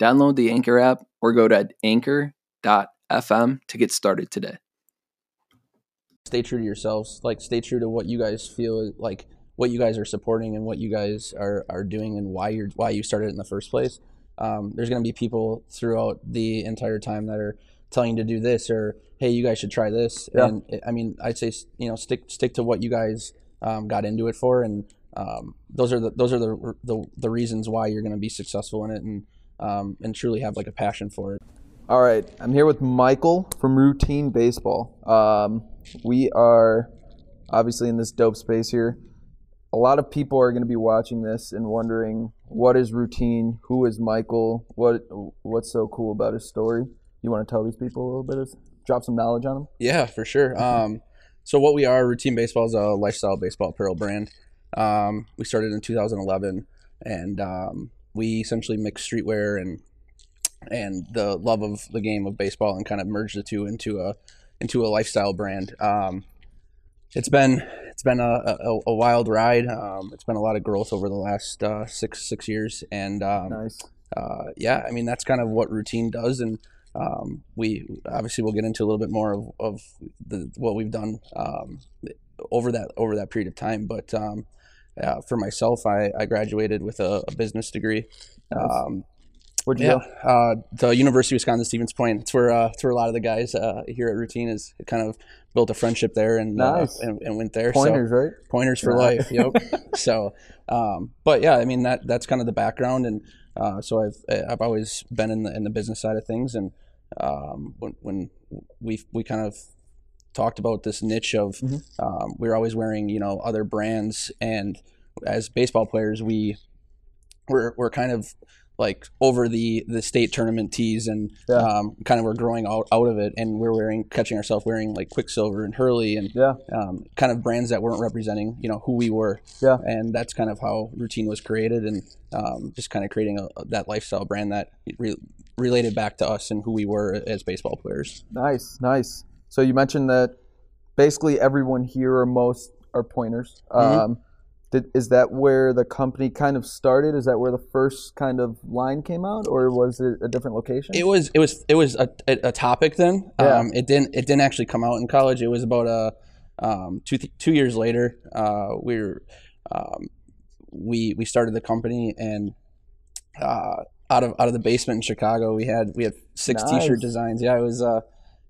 download the Anchor app or go to anchor.fm to get started today. Stay true to yourselves. Like, stay true to what you guys feel like, what you guys are supporting, and what you guys are, are doing, and why you're why you started in the first place. Um, there's going to be people throughout the entire time that are telling you to do this or hey, you guys should try this. Yeah. And I mean, I'd say you know stick stick to what you guys um, got into it for, and um, those are the those are the the, the reasons why you're going to be successful in it, and um, and truly have like a passion for it. All right, I'm here with Michael from Routine Baseball. Um, we are obviously in this dope space here. A lot of people are going to be watching this and wondering what is routine, who is Michael, what what's so cool about his story. You want to tell these people a little bit, of, drop some knowledge on them? Yeah, for sure. Um, so what we are, Routine Baseball is a lifestyle baseball apparel brand. Um, we started in 2011, and um, we essentially mix streetwear and and the love of the game of baseball, and kind of merged the two into a into a lifestyle brand. Um, it's been it's been a, a, a wild ride. Um, it's been a lot of growth over the last uh, six six years, and um, Nice. uh, yeah, I mean that's kind of what routine does, and um, we obviously we'll get into a little bit more of, of the, what we've done um, over that over that period of time. But um, uh, for myself, I, I graduated with a, a business degree. Nice. Um, Where'd you yeah, go? uh, the University of Wisconsin Stevens Point. It's where uh, it's where a lot of the guys uh, here at Routine is kind of built a friendship there and Nice. uh, and, and went there. So- Pointers, right? pointers for Nice. life. Yep. so, um, but yeah, I mean that that's kind of the background, and uh, so I've I've always been in the in the business side of things, and um, when when we we kind of talked about this niche of Mhm. um, we were always wearing you know other brands, and as baseball players, we we're we're kind of like over the the state tournament tees and Yeah. um, kind of we're growing out, out of it and we're wearing catching ourselves wearing like Quiksilver and Hurley and Yeah. um, kind of brands that weren't representing you know who we were Yeah. and that's kind of how routine was created and um, just kind of creating a, that lifestyle brand that re- related back to us and who we were as baseball players Nice, nice. So you mentioned that basically everyone here or most are pointers. Mhm. Um, did, is that where the company kind of started? Is that where the first kind of line came out, or was it a different location? it was it was it was a, a, a topic then Yeah. um, it didn't it didn't actually come out in college it was about a um, two two years later uh, we were um, we we started the company and uh, out of out of the basement in Chicago we had we had six Nice. t-shirt designs yeah it was uh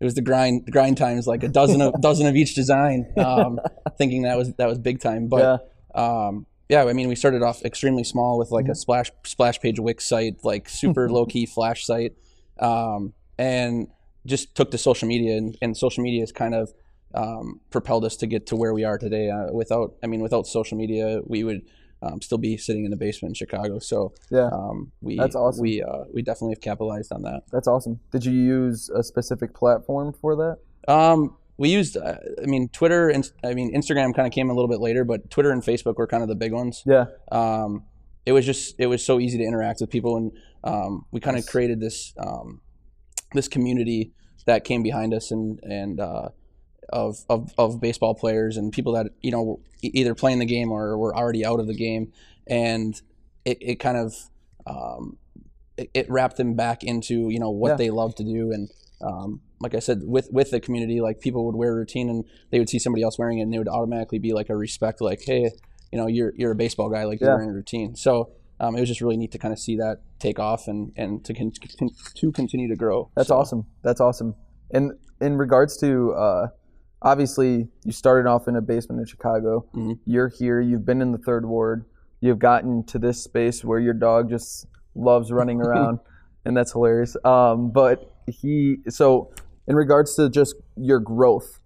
it was the grind the grind times like a dozen of dozen of each design um, thinking that was that was big time but yeah, um, yeah, I mean, we started off extremely small with like a splash splash page Wix site, like super low key flash site, um, and just took to social media, and, and social media has kind of um, propelled us to get to where we are today. Uh, without, I mean, without social media, we would um, still be sitting in the basement in Chicago. So yeah. um, we That's awesome. we uh, we definitely have capitalized on that. That's awesome. Did you use a specific platform for that? Um, we used, uh, I mean, Twitter and I mean, Instagram kind of came a little bit later, but Twitter and Facebook were kind of the big ones. Yeah, um, it was just it was so easy to interact with people and um, we kind of created this um, this community that came behind us and and uh, of, of of baseball players and people that you know were either playing the game or were already out of the game and it, it kind of um, it, it wrapped them back into you know what Yeah. they love to do and um, like I said, with with the community, like people would wear routine and they would see somebody else wearing it, and they would automatically be like a respect, like, hey, you know, you're you're a baseball guy, like you're wearing routine. So um, it was just really neat to kind of see that take off and and to con- to continue to grow. that's So, awesome. That's awesome. And in regards to, uh, obviously, you started off in a basement in Chicago. Mhm. You're here. You've been in the third ward. You've gotten to this space where your dog just loves running around, and that's hilarious. Um, but he, so in regards to just your growth,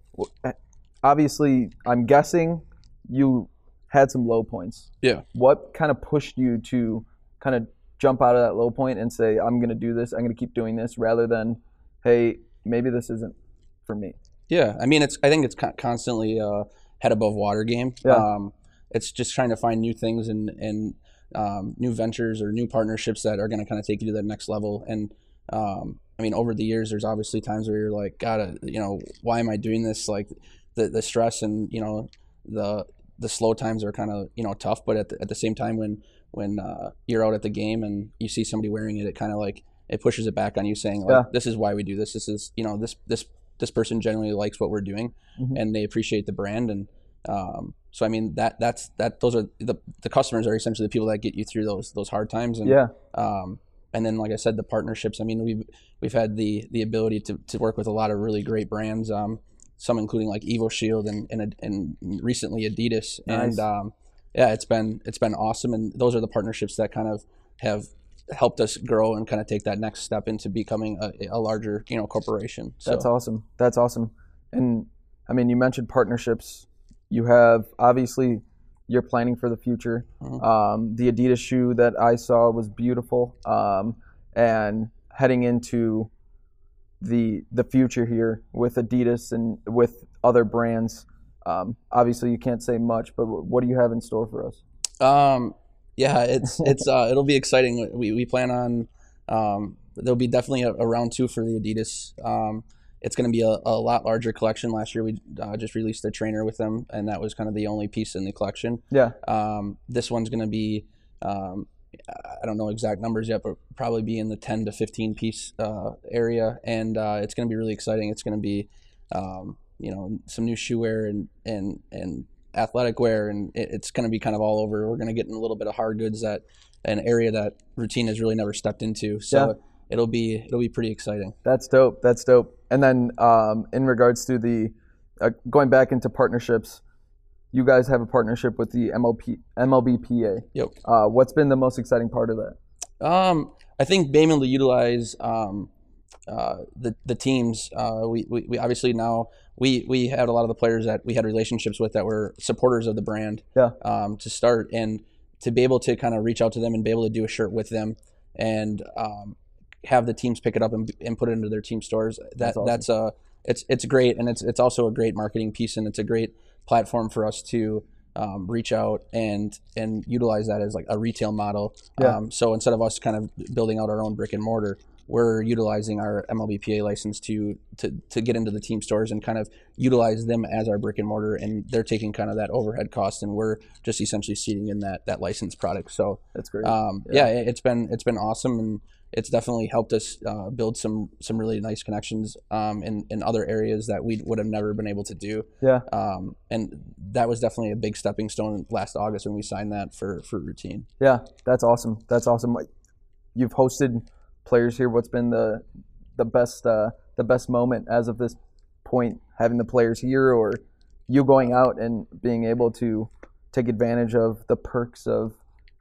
obviously, I'm guessing you had some low points. Yeah. What kind of pushed you to kind of jump out of that low point and say, I'm going to do this. I'm going to keep doing this rather than, hey, maybe this isn't for me. Yeah, I mean, it's. I think it's constantly uh, head above water game. Yeah. Um, it's just trying to find new things and and um, new ventures or new partnerships that are going to kind of take you to that next level. And um, I mean, over the years, there's obviously times where you're like, gotta, you know, why am I doing this? Like the the stress and you know the the slow times are kind of you know tough, but at the, at the same time, when when uh, you're out at the game and you see somebody wearing it, it kind of like it pushes it back on you, saying like, Yeah. this is why we do this. This is you know this this this person generally likes what we're doing Mhm. and they appreciate the brand and um, so I mean that that's that those are the the customers are essentially the people that get you through those those hard times and Yeah. um, and then like I said the partnerships I mean we've we've had the the ability to, to work with a lot of really great brands um, some including like EvoShield and and, and recently Adidas Nice. and um, yeah it's been it's been awesome and those are the partnerships that kind of have helped us grow and kind of take that next step into becoming a, a larger you know corporation so That's awesome. That's awesome. And I mean, you mentioned partnerships. You have obviously you're planning for the future. Mhm. Um, the Adidas shoe that I saw was beautiful. Um, and heading into the the future here with Adidas and with other brands. Um, obviously, you can't say much, but what do you have in store for us? Um, yeah, it's it's uh, it'll be exciting. We we plan on um, there'll be definitely a, a round two for the Adidas. Um, it's going to be a, a lot larger collection. Last year we uh, just released a trainer with them, and that was kind of the only piece in the collection. Yeah. Um, this one's going to be um, I don't know exact numbers yet, but probably be in the 10 to 15 piece uh, area, and uh, it's going to be really exciting. It's going to be um, you know some new shoe wear and and and athletic wear, and it, it's going to be kind of all over. We're going to get in a little bit of hard goods that an area that routine has really never stepped into. So Yeah. it'll be it'll be pretty exciting. That's dope. That's dope. And then um, in regards to the uh, going back into partnerships, you guys have a partnership with the MLP MLBPA. Yep. Uh, what's been the most exciting part of that? Um, I think being able to utilize um, uh, the the teams. Uh, we, we, we obviously now we we had a lot of the players that we had relationships with that were supporters of the brand. Yeah. Um, to start and to be able to kind of reach out to them and be able to do a shirt with them and um, have the teams pick it up and, and put it into their team stores. That That's awesome. that's a it's it's great and it's it's also a great marketing piece and it's a great platform for us to um, reach out and and utilize that as like a retail model. Yeah. Um, so instead of us kind of building out our own brick and mortar, we're utilizing our MLBPA license to to to get into the team stores and kind of utilize them as our brick and mortar, and they're taking kind of that overhead cost, and we're just essentially seating in that that licensed product. So That's great. um, Yeah. yeah, it- it's been it's been awesome, and it's definitely helped us uh, build some some really nice connections um, in in other areas that we would have never been able to do. yeah. Um, and that was definitely a big stepping stone last August when we signed that for for routine. Yeah. That's awesome. That's awesome. You've hosted players here. What's been the the best uh, the best moment as of this point? Having the players here, or you going out and being able to take advantage of the perks of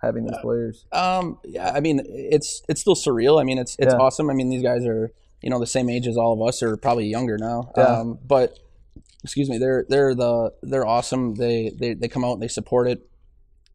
having these players. Um, yeah, I mean, it's it's still surreal. I mean, it's it's Yeah. awesome. I mean, these guys are you know the same age as all of us, or probably younger now. Yeah. Um, but excuse me, they're they're the they're awesome. They they they come out and they support it.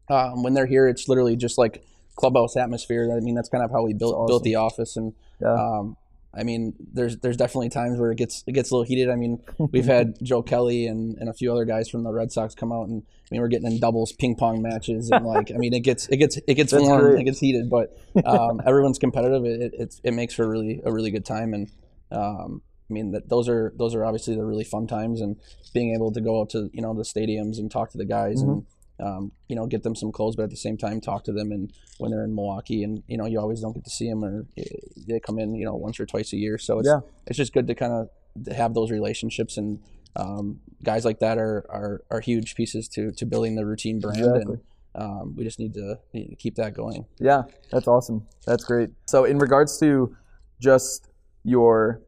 Um, when they're here, it's literally just like clubhouse atmosphere. I mean, that's kind of how we built That's built the office. And Yeah. um, I mean, there's there's definitely times where it gets it gets a little heated. I mean, we've had Joe Kelly and, and a few other guys from the Red Sox come out and I mean we're getting in doubles ping pong matches and like I mean it gets it gets it gets That's warm great. it gets heated but um, everyone's competitive it, it it makes for a really a really good time and um, I mean that those are those are obviously the really fun times and being able to go out to you know the stadiums and talk to the guys and Mm-hmm. Um, you know get them some clothes but at the same time talk to them and when they're in Milwaukee and you know you always don't get to see them or eh, they come in you know once or twice a year so it's Yeah. it's just good to kind of have those relationships and um, guys like that are, are are huge pieces to to building the routine brand Exactly. and um, we just need to, need to keep that going Yeah, that's awesome. That's great. So, in regards to just your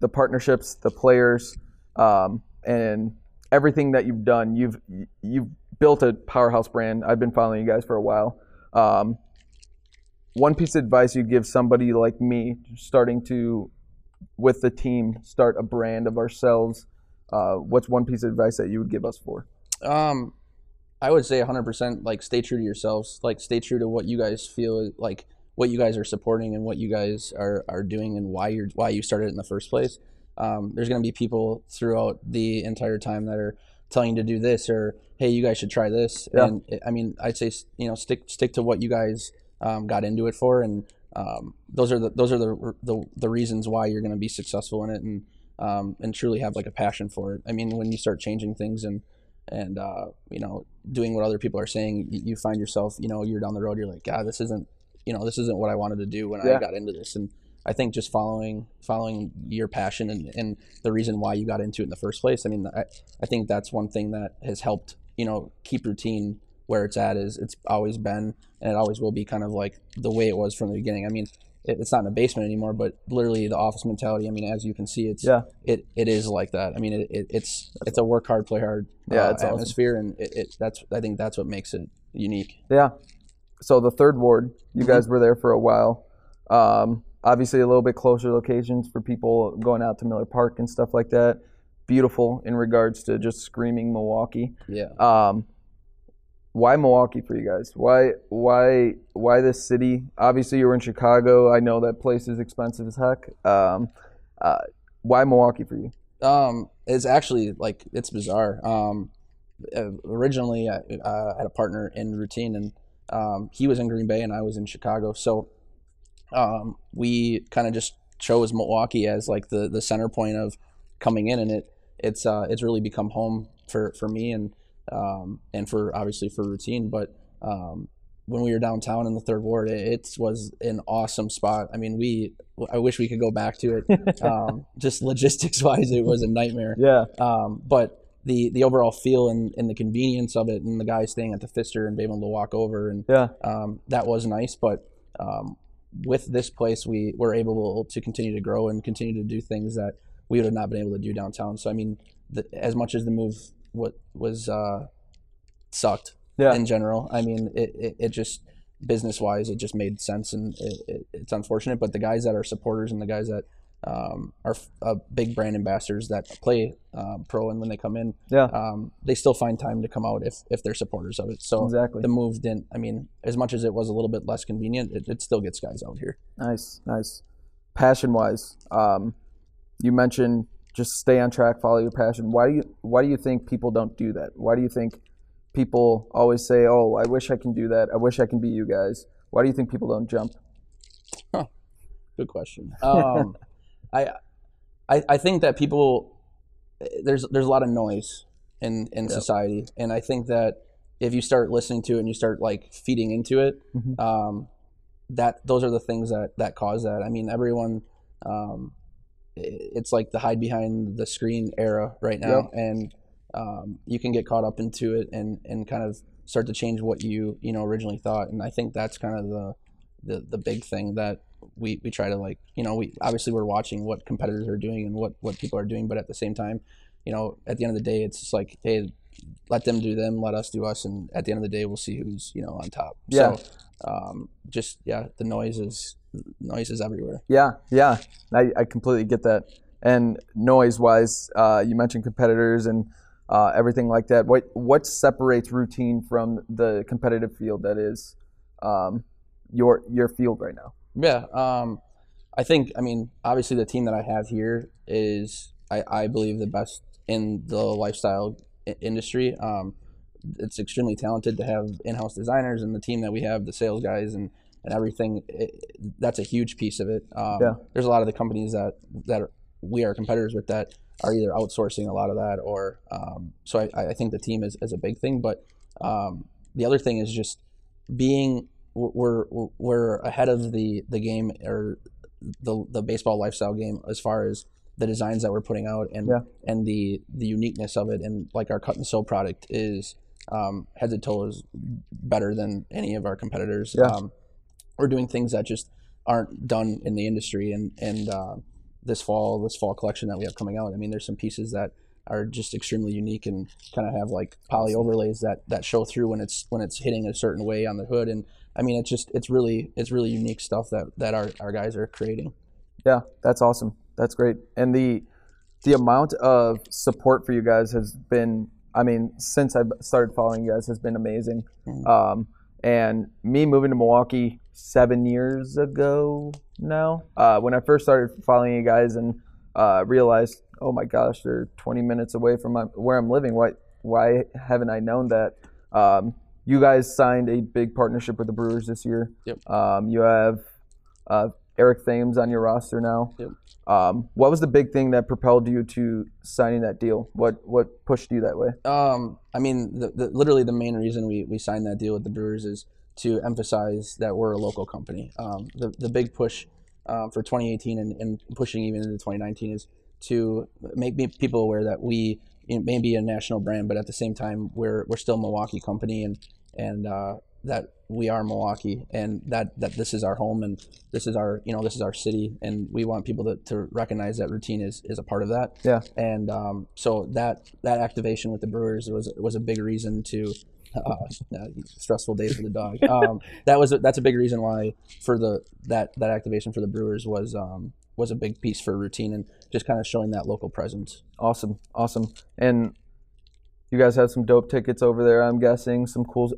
the partnerships, the players, um, and everything that you've done, you've you've built a powerhouse brand. I've been following you guys for a while. Um, one piece of advice you'd give somebody like me starting to with the team start a brand of ourselves. Uh, what's one piece of advice that you would give us for? um, I would say 100% like stay true to yourselves. Like stay true to what you guys feel like what you guys are supporting and what you guys are, are doing and why you're why you started in the first place. Um, there's going to be people throughout the entire time that are telling you to do this or hey, you guys should try this. Yeah. And I mean, I'd say you know stick stick to what you guys um, got into it for, and um, those are the those are the the, the reasons why you're going to be successful in it and um, and truly have like a passion for it. I mean, when you start changing things and and uh, you know doing what other people are saying, you, you find yourself you know you're down the road, you're like, God, this isn't you know this isn't what I wanted to do when Yeah. I got into this and. I think just following following your passion and, and the reason why you got into it in the first place. I mean, I, I think that's one thing that has helped you know keep routine where it's at is it's always been and it always will be kind of like the way it was from the beginning. I mean, it, it's not in a basement anymore, but literally the office mentality. I mean, as you can see, it's Yeah. it, it is like that. I mean, it, it, it's it's a work hard, play hard Yeah, uh, it's awesome. atmosphere, and it, it that's I think that's what makes it unique. Yeah. So the third ward, you Mm-hmm. guys were there for a while. Um, obviously, a little bit closer locations for people going out to Miller Park and stuff like that. Beautiful in regards to just screaming Milwaukee. Yeah. Um, why Milwaukee for you guys? Why why why this city? Obviously, you were in Chicago. I know that place is expensive as heck. Um, uh, why Milwaukee for you? Um, it's actually like it's bizarre. Um, uh, originally, I, I had a partner in routine, and um, he was in Green Bay, and I was in Chicago. So, um, we kind of just chose Milwaukee as like the the center point of coming in, and it it's uh, it's really become home for for me and um, and for obviously for routine, but. Um, when we were downtown in the third ward, it, it was an awesome spot. I mean, we I wish we could go back to it um, just logistics wise, it was a nightmare. Yeah, Um, but the the overall feel and, and the convenience of it, and the guys staying at the Pfister and being able to walk over, and yeah, um, that was nice. But um, with this place, we were able to continue to grow and continue to do things that we would have not been able to do downtown. So I mean, the, as much as the move what was uh, sucked yeah. in general. I mean, it, it, it just business wise, it just made sense, and it, it, it's unfortunate. But the guys that are supporters and the guys that um, are f- uh, big brand ambassadors that play um, pro, and when they come in, Yeah. um, they still find time to come out if if they're supporters of it. So Exactly. the move didn't. I mean, as much as it was a little bit less convenient, it, it still gets guys out here. Nice, nice. Passion wise, um, you mentioned just stay on track, follow your passion. Why do you why do you think people don't do that? Why do you think people always say, "Oh, I wish I can do that. I wish I can be you guys." Why do you think people don't jump? Good question. Um, I, I I think that people there's there's a lot of noise in in Yep. society, and I think that if you start listening to it and you start like feeding into it, Mhm. um, that those are the things that that cause that. I mean, everyone. Um, it's like the hide behind the screen era right now, and um, you can get caught up into it and and kind of start to change what you you know originally thought. And I think that's kind of the the the big thing that we we try to like you know we obviously we're watching what competitors are doing and what what people are doing, but at the same time, you know, at the end of the day, it's just like hey, let them do them, let us do us, and at the end of the day, we'll see who's you know on top. Yeah. So, um, just yeah, the noise is noise is everywhere. Yeah, yeah, I, I completely get that. And noise wise, uh, you mentioned competitors and uh, everything like that. What what separates routine from the competitive field that is um, your your field right now? Yeah, um, I think. I mean, obviously, the team that I have here is, I, I believe, the best in the lifestyle industry. Um, it's extremely talented to have in-house designers and the team that we have, the sales guys and and everything. It, that's a huge piece of it. Um, Yeah. There's a lot of the companies that that are, we are competitors with that are either outsourcing a lot of that or um, so I, I think the team is, is a big thing. But um, the other thing is just being we're we're- we're ahead of the the game or the the baseball lifestyle game as far as the designs that we're putting out and Yeah. and the the uniqueness of it and like our cut and sew product is um, heads and toes better than any of our competitors. Yeah. Um, we're doing things that just aren't done in the industry and and uh, this fall this fall collection that we have coming out. I mean, there's some pieces that are just extremely unique and kind of have like poly overlays that that show through when it's when it's hitting a certain way on the hood and I mean it's just it's really it's really unique stuff that that our, our guys are creating. Yeah, that's awesome. That's great. And the the amount of support for you guys has been I mean, since I've started following you guys, has been amazing. Um, and me moving to Milwaukee seven years ago now, uh, when I first started following you guys and uh, realized, oh my gosh, they're 20 minutes away from my, where I'm living. Why, why haven't I known that? Um, you guys signed a big partnership with the Brewers this year. Yep. Um, you have uh, Eric Thames on your roster now. Yep. Um, what was the big thing that propelled you to signing that deal? What what pushed you that way? Um, I mean, the, the, literally the main reason we, we signed that deal with the Brewers is to emphasize that we're a local company. Um, the, the big push um, for 2018 and, and pushing even into 2019 is to make people aware that we may be a national brand, but at the same time, we're, we're still a Milwaukee company and, and uh, that we are Milwaukee and that, that this is our home and this is our, you know, this is our city. And we want people to, to recognize that routine is, is a part of that Yeah. and um, so that that activation with the Brewers was was a big reason to uh, uh, stressful day for the dog. Um, that was a, that's a big reason why for the that that activation for the Brewers was um, was a big piece for routine and just kind of showing that local presence. Awesome, awesome. And you guys have some dope tickets over there. I'm guessing some cool,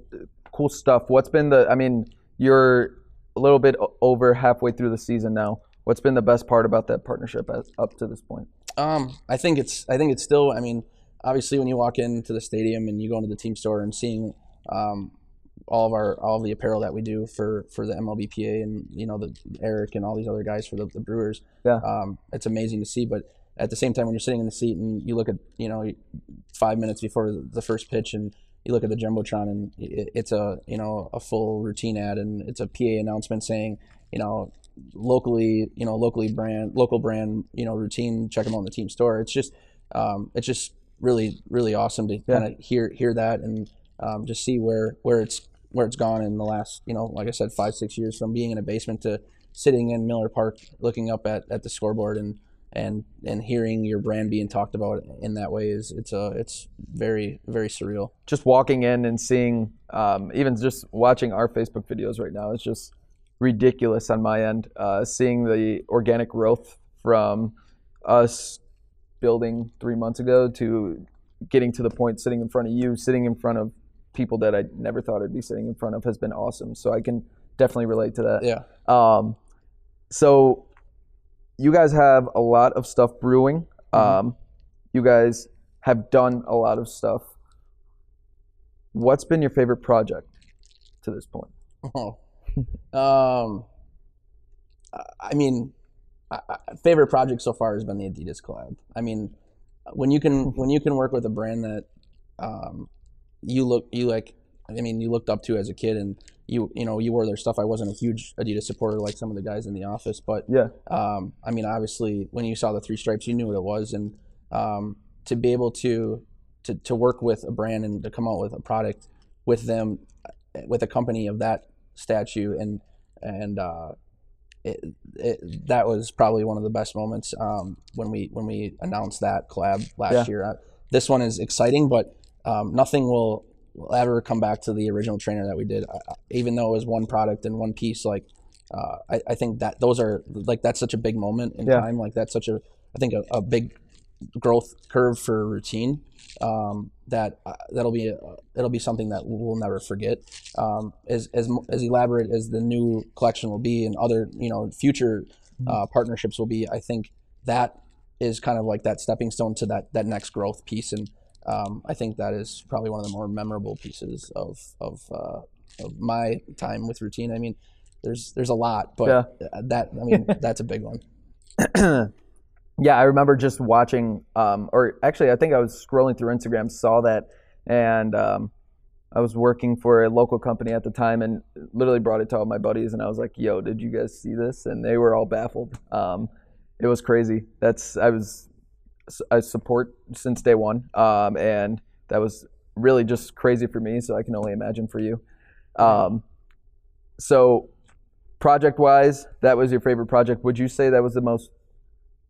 cool stuff. What's been the? I mean, you're a little bit over halfway through the season now. What's been the best part about that partnership as, up to this point? Um, I think it's I think it's still. I mean, obviously, when you walk into the stadium and you go into the team store and seeing um, all of our all of the apparel that we do for for the MLBPA and you know the Eric and all these other guys for the, the Brewers. Yeah. Um, it's amazing to see, but at the same time, when you're sitting in the seat and you look at you know five minutes before the first pitch and you look at the jumbotron and it's a you know a full routine ad and it's a PA announcement saying you know locally you know locally brand local brand you know routine check them out in the team store it's just um, it's just really really awesome to Yeah. kind of hear hear that and um, just see where where it's where it's gone in the last you know like I said five six years from being in a basement to sitting in Miller Park looking up at, at the scoreboard and and and hearing your brand being talked about in that way is it's a it's very very surreal Just walking in and seeing, um, even just watching our Facebook videos right now, it's just ridiculous on my end. Uh, seeing the organic growth from us building three months ago to getting to the point sitting in front of you, sitting in front of people that I never thought I'd be sitting in front of has been awesome. So I can definitely relate to that. yeah Um, so you guys have a lot of stuff brewing. Um, you guys have done a lot of stuff. What's been your favorite project to this point? Oh. um, I- I mean, I- I- favorite project so far has been the Adidas collab. I mean, when you can when you can work with a brand that um, you look you like, I mean, you looked up to as a kid, and you you know you wore their stuff. I wasn't a huge Adidas supporter like some of the guys in the office, but Yeah, um, I mean, obviously, when you saw the three stripes, you knew what it was, and um, to be able to, to to work with a brand and to come out with a product with them, with a company of that statue, and and uh, it, it, that was probably one of the best moments um, when we when we announced that collab last Yeah. year. Uh, this one is exciting, but um, nothing will, will ever come back to the original trainer that we did. I, I- even though it was one product and one piece, like uh, I, I think that those are like that's such a big moment in Yeah. time. Like that's such a I think a, a big growth curve for routine um, that uh, that'll be uh, it'll be something that we'll never forget. Um, as as as elaborate as the new collection will be and other you know future uh, partnerships will be, I think that is kind of like that stepping stone to that that next growth piece and. Um, I think that is probably one of the more memorable pieces of of, uh, of my time with routine. I mean, there's there's a lot, but Yeah. that I mean that's a big one. yeah. I remember just watching, um, or actually, I think I was scrolling through Instagram, saw that, and um, I was working for a local company at the time, and literally brought it to all my buddies, and I was like, "Yo, did you guys see this?" And they were all baffled. Um, it was crazy. That's I was I support since day one, um, and that was really just crazy for me. So I can only imagine for you. Um, so, project wise, that was your favorite project. Would you say that was the most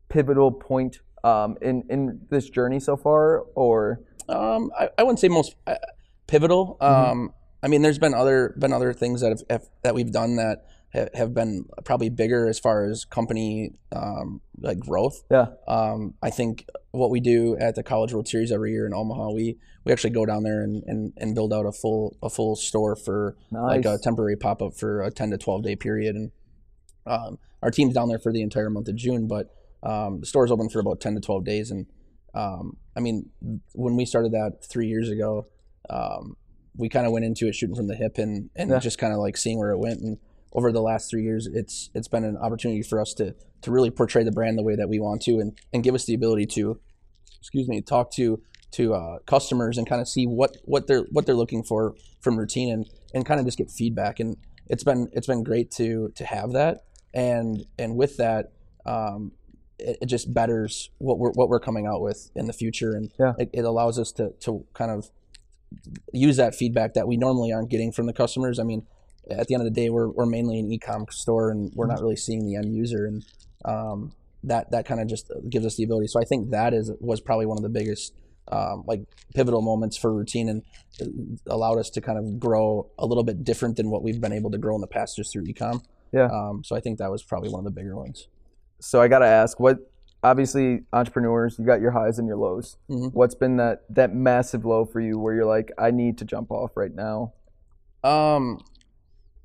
pivotal point um, in in this journey so far, or Um, I, I wouldn't say most uh, pivotal. Um, I mean, there's been other been other things that have, have that we've done that ha- have been probably bigger as far as company um, like growth. Yeah. Um, I think what we do at the College World Series every year in Omaha, we we actually go down there and, and, and build out a full a full store for Nice. like a temporary pop up for a ten to twelve day period, and um, our team's down there for the entire month of June, but um, the store's open for about ten to twelve days, and um, I mean when we started that three years ago, um, we kind of went into it shooting from the hip and and Yeah. just kind of like seeing where it went, and over the last three years, it's it's been an opportunity for us to to really portray the brand the way that we want to, and and give us the ability to, excuse me, talk to to uh, customers and kind of see what what they're what they're looking for from routine and and kind of just get feedback. And it's been it's been great to to have that. And and with that um, it, it just betters what we're what we're coming out with in the future. And Yeah. it, it allows us to to kind of use that feedback that we normally aren't getting from the customers. I mean at the end of the day we're, we're mainly an e-com store and we're not really seeing the end user and um, that that kind of just gives us the ability so I think that is was probably one of the biggest um, like pivotal moments for routine and uh, allowed us to kind of grow a little bit different than what we've been able to grow in the past just through ecom. Yeah. Um, so I think that was probably one of the bigger ones. so I got to ask, what? Obviously, entrepreneurs, you got your highs and your lows. Mhm. What's been that that massive low for you, where you're like, I need to jump off right now? Um,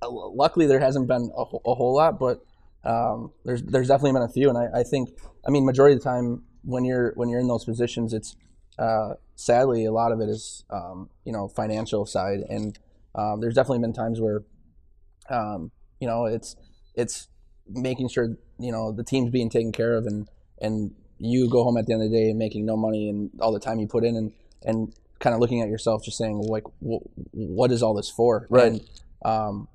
luckily there hasn't been a, a whole lot, but um, there's there's definitely been a few, and I, I think I mean majority of the time when you're when you're in those positions, it's uh, sadly a lot of it is um, you know financial side, and um, there's definitely been times where um, you know it's it's making sure you know the team's being taken care of, and and you go home at the end of the day and making no money and all the time you put in, and and kind of looking at yourself, just saying like, wh- what is all this for? Right. And, um,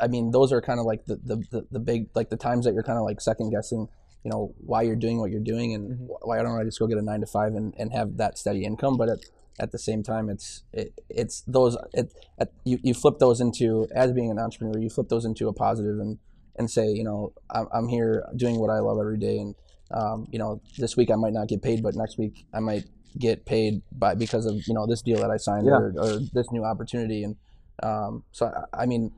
I mean, those are kind of like the, the, the, the big, like the times that you're kind of like second guessing, you know, why you're doing what you're doing and Mhm. why don't I just go get a nine to five and, and have that steady income? But at, at the same time, it's, it, it's those, it, at, you, you flip those into, as being an entrepreneur, you flip those into a positive and, and say, you know, I'm, I'm here doing what I love every day. And, um, you know, this week I might not get paid, but next week I might get paid by, because of, you know, this deal that I signed Yeah. or, or this new opportunity. And, um, so I, I mean,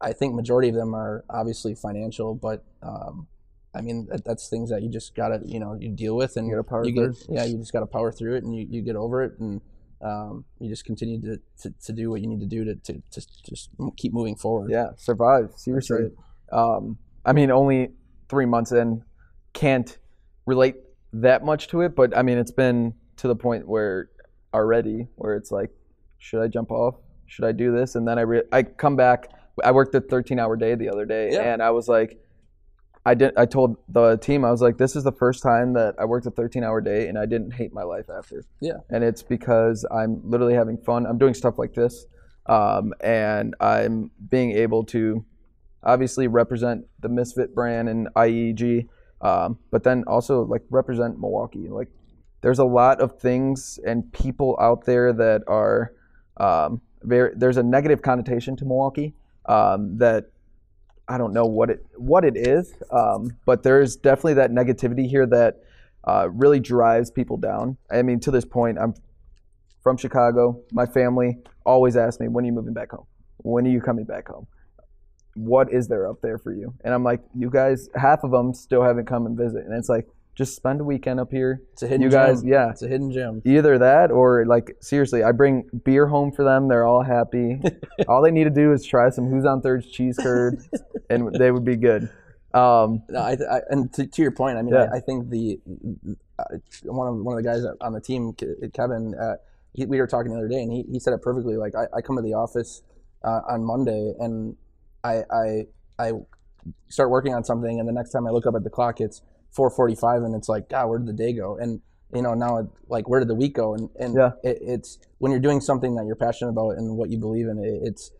I think majority of them are obviously financial, but um, I mean that, that's things that you just gotta you know you deal with and You gotta power you through. get yeah you just gotta power through it and you, you get over it and um, you just continue to, to, to do what you need to do to, to, to just keep moving forward. Yeah, survive. Seriously. Um, I mean, only three months in, can't relate that much to it, but I mean, it's been to the point where already where it's like, should I jump off? Should I do this? And then I re- I come back. I worked a 13 hour day the other day, Yeah. and I was like, I did. I told the team I was like, this is the first time that I worked a 13 hour day, and I didn't hate my life after. Yeah. And it's because I'm literally having fun. I'm doing stuff like this, um, and I'm being able to obviously represent the Misfit brand and IEG, um, but then also like represent Milwaukee. Like, there's a lot of things and people out there that are um, very. There's a negative connotation to Milwaukee um, that I don't know what it what it is, um, but there's definitely that negativity here that uh, really drives people down. I mean, to this point, I'm from Chicago. My family always asks me, "When are you moving back home? When are you coming back home? What is there up there for you?" And I'm like, "You guys, half of them still haven't come and visit." And it's like, just spend a weekend up here. It's a hidden You guys, gem. yeah, It's a hidden gem. either that or like seriously, I bring beer home for them. They're all happy. all they need to do is try some Who's on Third's cheese curd, and they would be good. Um, No, I, I, and to, to your point, I mean, Yeah. I, I think the uh, one of one of the guys on the team, Kevin, uh, he, we were talking the other day, and he, he said it perfectly. Like, I, I come to the office uh, on Monday, and I, I I start working on something, and the next time I look up at the clock, it's 4:45, and it's like, God, where did the day go? And you know, now it, like, where did the week go? And and Yeah. it, it's when you're doing something that you're passionate about and what you believe in, it, it's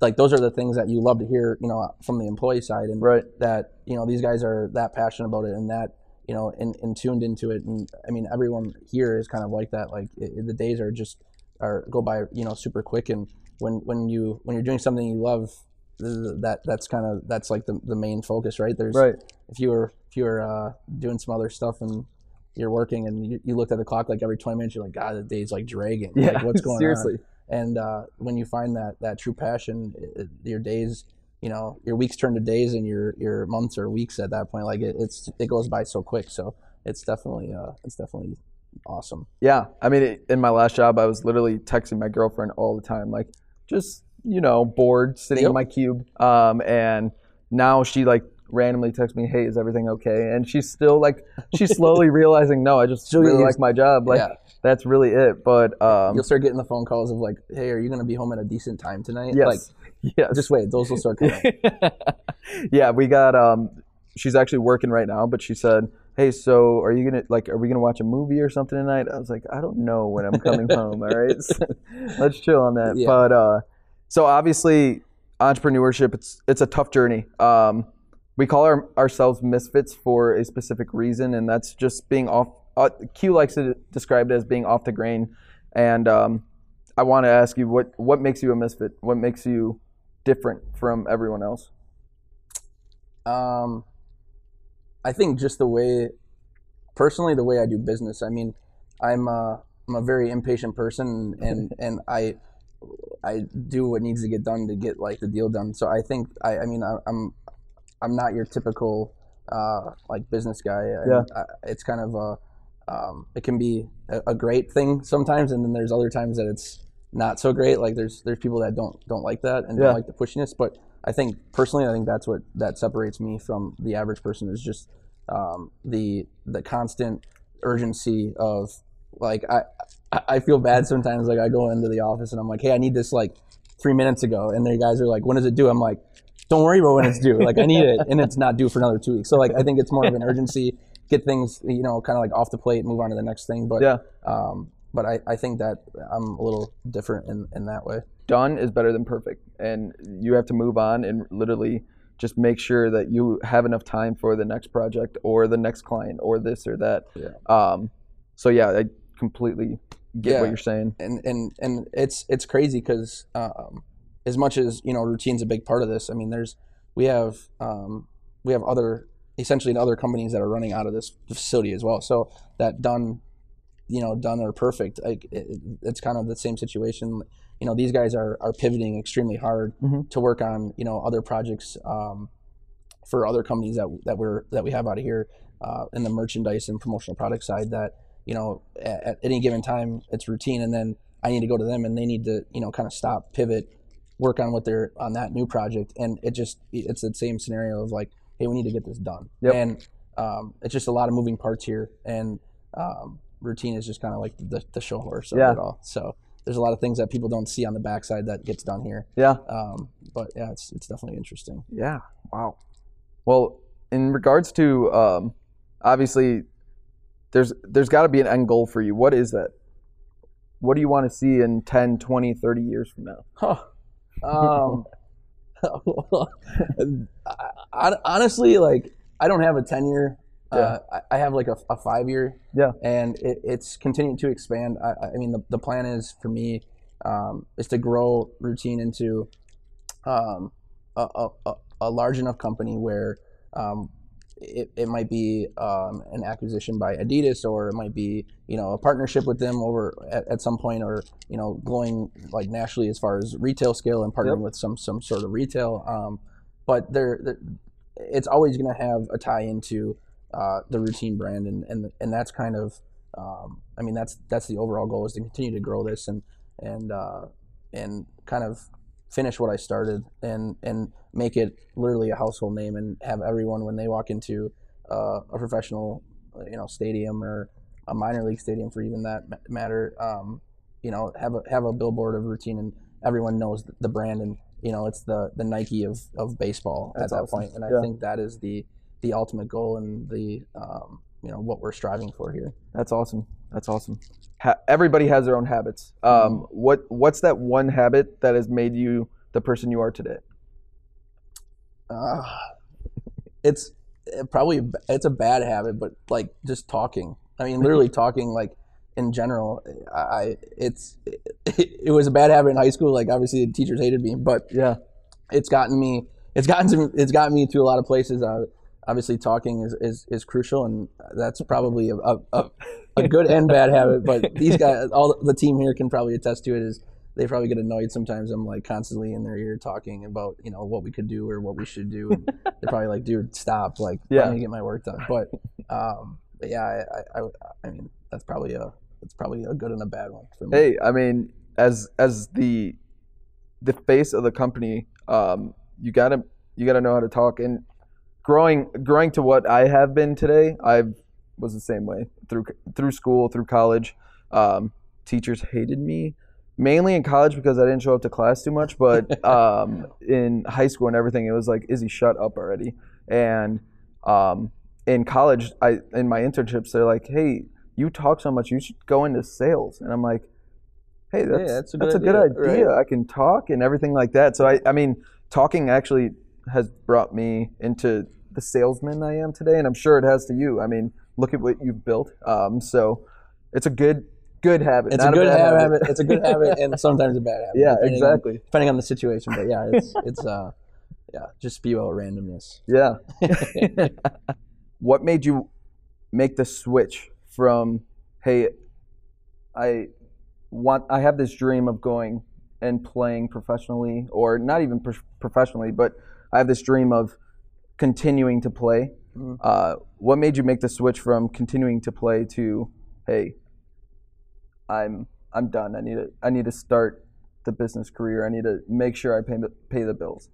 like those are the things that you love to hear, you know, from the employee side, and right. that you know these guys are that passionate about it and that you know and, and tuned into it and i mean everyone here is kind of like that like it, the days are just are go by you know super quick and when when you when you're doing something you love that that's kind of that's like the, the main focus right there's Right. if you were if you were uh, doing some other stuff and you're working and you, you looked at the clock like every 20 minutes you're like god the day's like dragging Yeah. like what's going seriously. on and uh, when you find that that true passion it, it- your days you know your weeks turn to days and your your months or weeks at that point. Like it, it's it goes by so quick. So it's definitely uh, it's definitely awesome. Yeah, I mean, it, in my last job, I was literally texting my girlfriend all the time, like just you know, bored, sitting Yep. in my cube. Um, and now she like randomly texts me, "Hey, is everything okay?" And she's still like, she's slowly realizing, no, I just She'll really like my job. Like yeah, that's really it. But um, you'll start getting the phone calls of like, "Hey, are you going to be home at a decent time tonight?" yes, Like, yes. just wait, those will start coming. yeah, we got. Um, she's actually working right now, but she said, "Hey, so are you gonna like? Are we gonna watch a movie or something tonight?" I was like, "I don't know when I'm coming home. All right, So, let's chill on that." Yeah. But uh, so obviously, entrepreneurship it's it's a tough journey. Um, we call our, ourselves misfits for a specific reason, and that's just being off. Uh, Q likes to describe it as being off the grain, and um, I want to ask you what what makes you a misfit? What makes you different from everyone else? Um, I think just the way, personally, the way I do business. I mean, I'm a, I'm a very impatient person, and and I I do what needs to get done to get like the deal done. So I think I I mean I, I'm I'm not your typical uh, like business guy. And Yeah. I, it's kind of a um, it can be a, a great thing sometimes, and then there's other times that it's not so great. Like there's there's people that don't don't like that and Yeah. don't like the pushiness. But I think personally, I think that's what that separates me from the average person is just um, the the constant urgency of like I I- I feel bad sometimes. Like I go into the office and I'm like, hey, I need this like three minutes ago, and the guys are like, when does it do? I'm like, don't worry about when it's due. Like I need it, and it's not due for another two weeks. So like I think it's more of an urgency. Get things you know kind of like off the plate, move on to the next thing. But Yeah. um, but I, I think that I'm a little different in, in that way. done is better than perfect and you have to move on and literally just make sure that you have enough time for the next project or the next client or this or that Yeah. um so yeah i completely get Yeah. what you're saying and and and it's it's crazy because um, as much as you know routine's a big part of this i mean there's we have um, we have other essentially other companies that are running out of this facility as well so that done you know done or perfect like it, it's kind of the same situation you know these guys are are pivoting extremely hard Mhm. to work on you know other projects um, for other companies that that we're that we have out of here uh, in the merchandise and promotional product side that you know at, at any given time it's routine and then i need to go to them and they need to you know kind of stop pivot work on what they're on that new project and it just it's the same scenario of like hey we need to get this done. Yep. and um, it's just a lot of moving parts here and um, routine is just kind of like the, the show horse of Yeah. it all. So there's a lot of things that people don't see on the backside that gets done here. Yeah. Um, but yeah it's, it's definitely interesting. Yeah. Wow. Well in regards to um obviously there's there's got to be an end goal for you. What is that? What do you want to see in 10 20 30 years from now? Huh. Um, I, honestly, like I don't have a ten year. Uh, I, I have like a, a five year. Yeah. And it, it's continuing to expand. I, I mean, the, the plan is for me um, is to grow routine into um, a, a, a, a large enough company where um, it, it might be um, an acquisition by Adidas or it might be you know a partnership with them over at, at some point or you know going like nationally as far as retail scale and partnering Yep. with some some sort of retail um, but there there- it's always going to have a tie into uh, the routine brand and and and that's kind of um, I mean that's that's the overall goal is to continue to grow this and and uh, and kind of finish what I started and and make it literally a household name and have everyone when they walk into uh, a professional you know stadium or a minor league stadium for even that matter um, you know have a have a billboard of routine and everyone knows the, brand and you know it's the the Nike of, of baseball That's at that awesome. point and I think that is the the ultimate goal and the um, you know what we're striving for here That's awesome. That's awesome. Ha- everybody has their own habits. Um, What What's that one habit that has made you the person you are today? Uh, it's it probably it's a bad habit, but like just talking. I mean, literally talking like in general. I I- it's it, it was a bad habit in high school. Like obviously the teachers hated me, but Yeah. it's gotten me it's gotten to, it's gotten me to a lot of places. Uh, obviously talking is, is, is crucial, and that's probably a, a, a, good and bad habit. But these guys, all the team here can probably attest to it. Is they probably get annoyed sometimes. I'm like constantly in their ear talking about you know what we could do or what we should do. And they're probably like, dude, stop. Like, Yeah. let me get my work done. But, um, but yeah, I, I, I, I mean, that's probably a that's probably a good and a bad one for me. Hey, I mean, as as the the face of the company, um, you gotta you gotta know how to talk. And growing growing to what I have been today, I was the same way through through school, through college. Um, teachers hated me mainly in college because I didn't show up to class too much. But um, in high school and everything, it was like, Izzy, shut up already. And um, in college, I in my internships, they're like, hey, you talk so much, you should go into sales. And I'm like, hey, that's, that's a that's good a good idea, idea. right. I can talk and everything like that. So I, I mean, talking actually has brought me into the salesman I am today, and I'm sure it has to you. I mean, look at what you've built. Um, so it's a good good habit. It's a good bad habit. It's a good habit and sometimes a bad habit. Yeah, depending on- exactly. depending on the situation. But yeah, it's it's uh, yeah, just spew out randomness. Yeah. what made you make the switch from hey i want i have this dream of going and playing professionally or not even pro- professionally but i have this dream of continuing to play Mhm. uh, what made you make the switch from continuing to play to hey i'm i'm done i need to i need to start the business career i need to make sure i pay the, pay the bills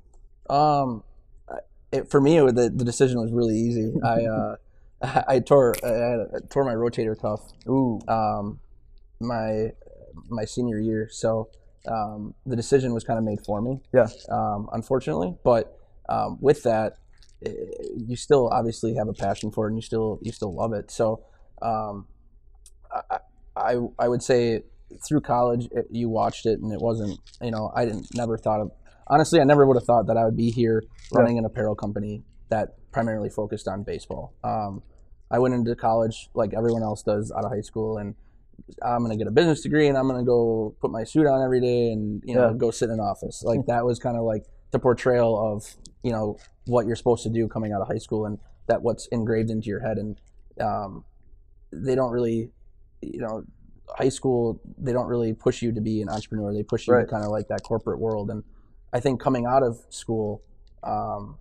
Um, it, for me, it, the the decision was really easy. I uh, I tore I, had, I tore my rotator cuff ooh um, my my senior year, so um, the decision was kind of made for me. Yeah. Um, unfortunately, but um, with that, you still obviously have a passion for it, and you still you still love it. So, um, I, I I would say through college, it, you watched it, and it wasn't you know I didn't never thought of honestly I never would have thought that I would be here Yeah. running an apparel company that primarily focused on baseball. Um, I went into college like everyone else does out of high school, and I'm gonna get a business degree, and I'm gonna go put my suit on every day, and you know Yeah. go sit in an office. Like that was kind of like the portrayal of you know what you're supposed to do coming out of high school, and that what's engraved into your head. And um, they don't really, you know, high school they don't really push you to be an entrepreneur. They push you Right. to kind of like that corporate world. And I think coming out of school, um,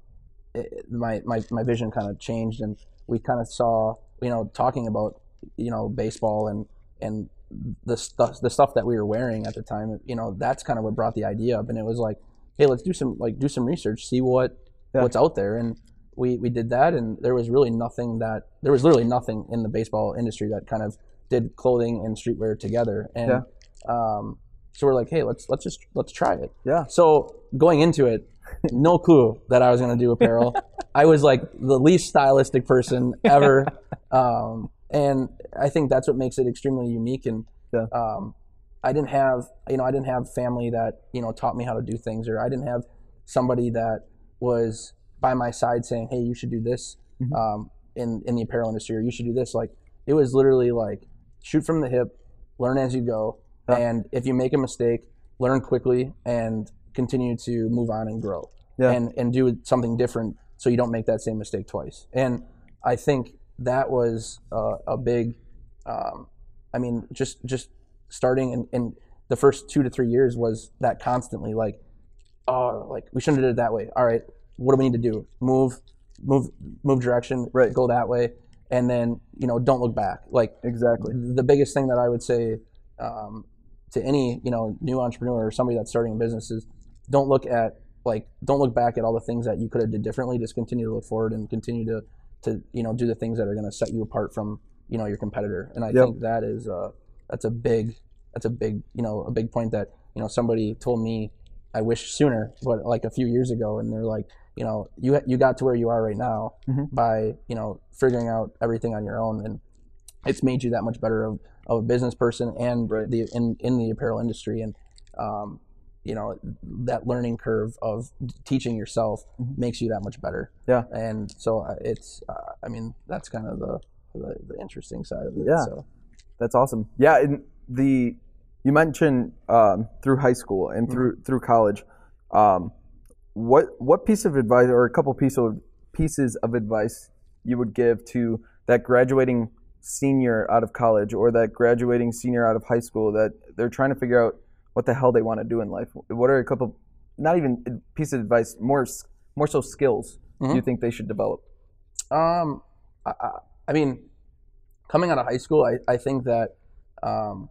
it, my, my my vision kind of changed, and we kind of saw you know talking about you know baseball and and the stuff the stuff that we were wearing at the time. You know that's kind of what brought the idea up, and it was like, hey, let's do some like do some research, see what Yeah. what's out there, and we we did that, and there was really nothing that there was literally nothing in the baseball industry that kind of did clothing and streetwear together, and Yeah. um, so we're like, hey, let's let's just let's try it. Yeah. So going into it, no clue that I was going to do apparel. I was like the least stylistic person ever, um, and I think that's what makes it extremely unique. And Yeah. um, I didn't have, you know, I didn't have family that you know taught me how to do things, or I didn't have somebody that was by my side saying, "Hey, you should do this Mhm. um, in in the apparel industry, or you should do this." Like it was literally like shoot from the hip, learn as you go, Yeah. and if you make a mistake, learn quickly and continue to move on and grow Yeah. and and do something different so you don't make that same mistake twice. And I think that was uh, a big. Um, I mean, just just starting in, in the first two to three years was that constantly like, oh, like we shouldn't have did it that way. All right, what do we need to do? Move, move, move direction. Right. Go that way, and then you know don't look back. Like exactly the biggest thing that I would say um, to any you know new entrepreneur or somebody that's starting a business is don't look at like don't look back at all the things that you could have did differently. Just continue to look forward and continue to to you know do the things that are going to set you apart from you know your competitor. And I Yep. think that is uh, that's a big that's a big you know a big point that you know somebody told me I wish sooner, but like a few years ago, and they're like you know you you got to where you are right now Mhm. by you know figuring out everything on your own and it's made you that much better of, of a business person and Right. the in, in the apparel industry and um, you know that learning curve of teaching yourself Mhm. makes you that much better Yeah. and so uh, it's uh, i mean that's kind of the, the the interesting side of it Yeah. so That's awesome. Yeah, and the you mentioned um, through high school and through through college. Um, what what piece of advice or a couple piece of pieces of advice you would give to that graduating senior out of college or that graduating senior out of high school that they're trying to figure out what the hell they want to do in life. What are a couple, not even piece of advice, more more so skills Mhm. you think they should develop? Um, I, I, I mean, coming out of high school, I, I think that, um,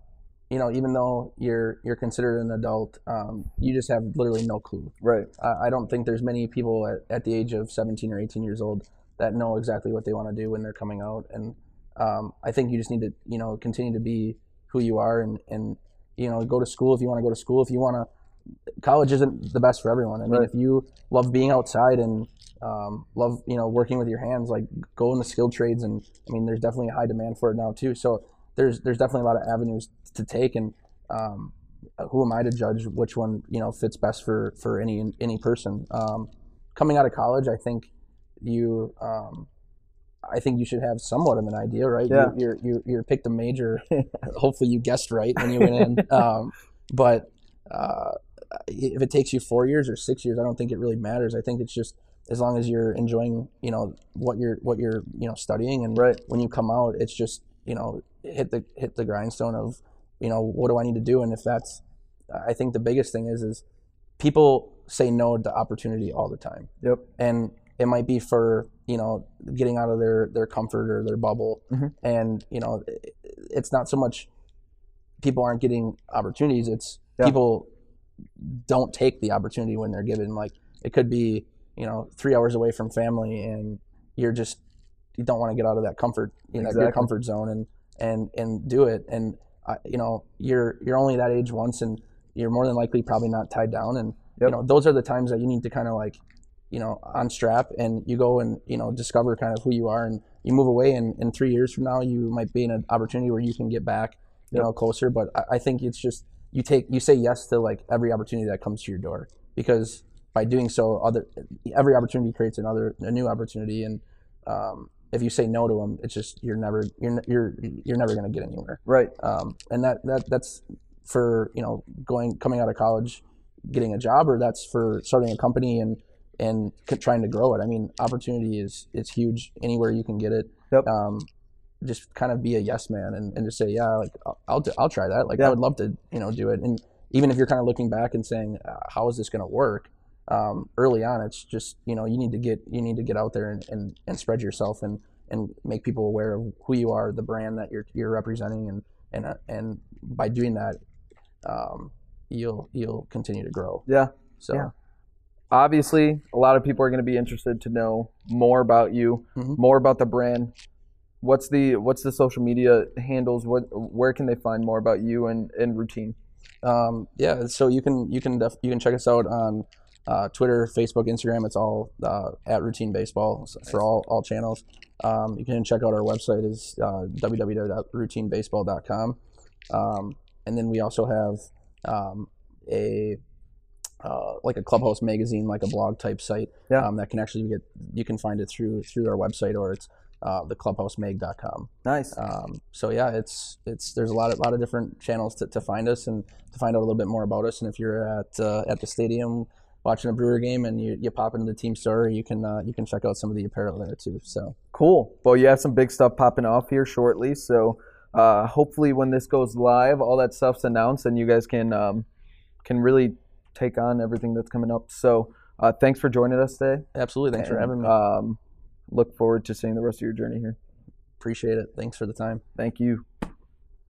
you know, even though you're you're considered an adult, um, you just have literally no clue. Right. I, I don't think there's many people at, at the age of 17 or 18 years old that know exactly what they want to do when they're coming out, and um, I think you just need to, you know, continue to be who you are, and and you know, go to school if you want to go to school. If you want to, college isn't the best for everyone. I mean, Right. if you love being outside and um, love you know working with your hands like go in the skilled trades and i mean there's definitely a high demand for it now too so there's there's definitely a lot of avenues to take and um, who am i to judge which one you know fits best for for any any person um, coming out of college i think you um, I think you should have somewhat of an idea, right? Yeah. You, you're, you're, you're picked a major. hopefully, you guessed right when you went in. Um, but uh, if it takes you four years or six years, I don't think it really matters. I think it's just as long as you're enjoying, you know, what you're what you're you know studying, and Right. when you come out, it's just you know hit the hit the grindstone of you know what do I need to do, and if that's, I think the biggest thing is is people say no to opportunity all the time Yep. and it might be for you know getting out of their their comfort or their bubble Mhm. and you know it- it's not so much people aren't getting opportunities it's Yeah. people don't take the opportunity when they're given like it could be you know three hours away from family and you're just you don't want to get out of that comfort you know your comfort zone and and and do it and uh, you know you're you're only that age once and you're more than likely probably not tied down and Yep. you know those are the times that you need to kind of like you know unstrap and you go and you know discover kind of who you are and you move away and in three years from now you might be in an opportunity where you can get back you Yep. know closer but I, I think it's just you take you say yes to like every opportunity that comes to your door because by doing so other every opportunity creates another a new opportunity. And um, if you say no to them it's just you're never you're you're you're never going to get anywhere. Right. um, and that, that that's for you know going coming out of college getting a job or that's for starting a company and and trying to grow it. I mean opportunity is is huge anywhere you can get it. Yep. um, just kind of be a yes man and, and just say yeah like I'll, I'll I'll try that. Like. I would love to you know do it. And even if you're kind of looking back and saying uh, how is this going to work um, early on it's just you know you need to get you need to get out there and, and, and spread yourself and and make people aware of who you are the brand that you're you're representing and and uh, and by doing that um, you'll you'll continue to grow Yeah. so Yeah. Obviously, a lot of people are going to be interested to know more about you, Mhm. more about the brand. What's the what's the social media handles? What where can they find more about you and, and routine? um, yeah so you can you can def- you can check us out on uh, Twitter, Facebook, Instagram. It's all uh, at Routine Baseball so for all all channels. Um, you can check out our website is uh, www.routinebaseball.com, um, and then we also have um, a uh, like a clubhouse magazine, like a blog type site Yeah. um, that can actually get you can find it through through our website or it's uh, clubhousemag.com. Nice. Um, so yeah, it's it's there's a lot of lot of different channels to, to find us and to find out a little bit more about us. And if you're at uh, at the stadium watching a Brewer game and you, you pop into the team store, you can uh, you can check out some of the apparel there too. So Cool. Well, you have some big stuff popping off here shortly. So uh, hopefully, when this goes live, all that stuff's announced, and you guys can um, can really take on everything that's coming up. So uh, thanks for joining us today. absolutely, thanks for having me. Um, look forward to seeing the rest of your journey here. Appreciate it. Thanks for the time. Thank you.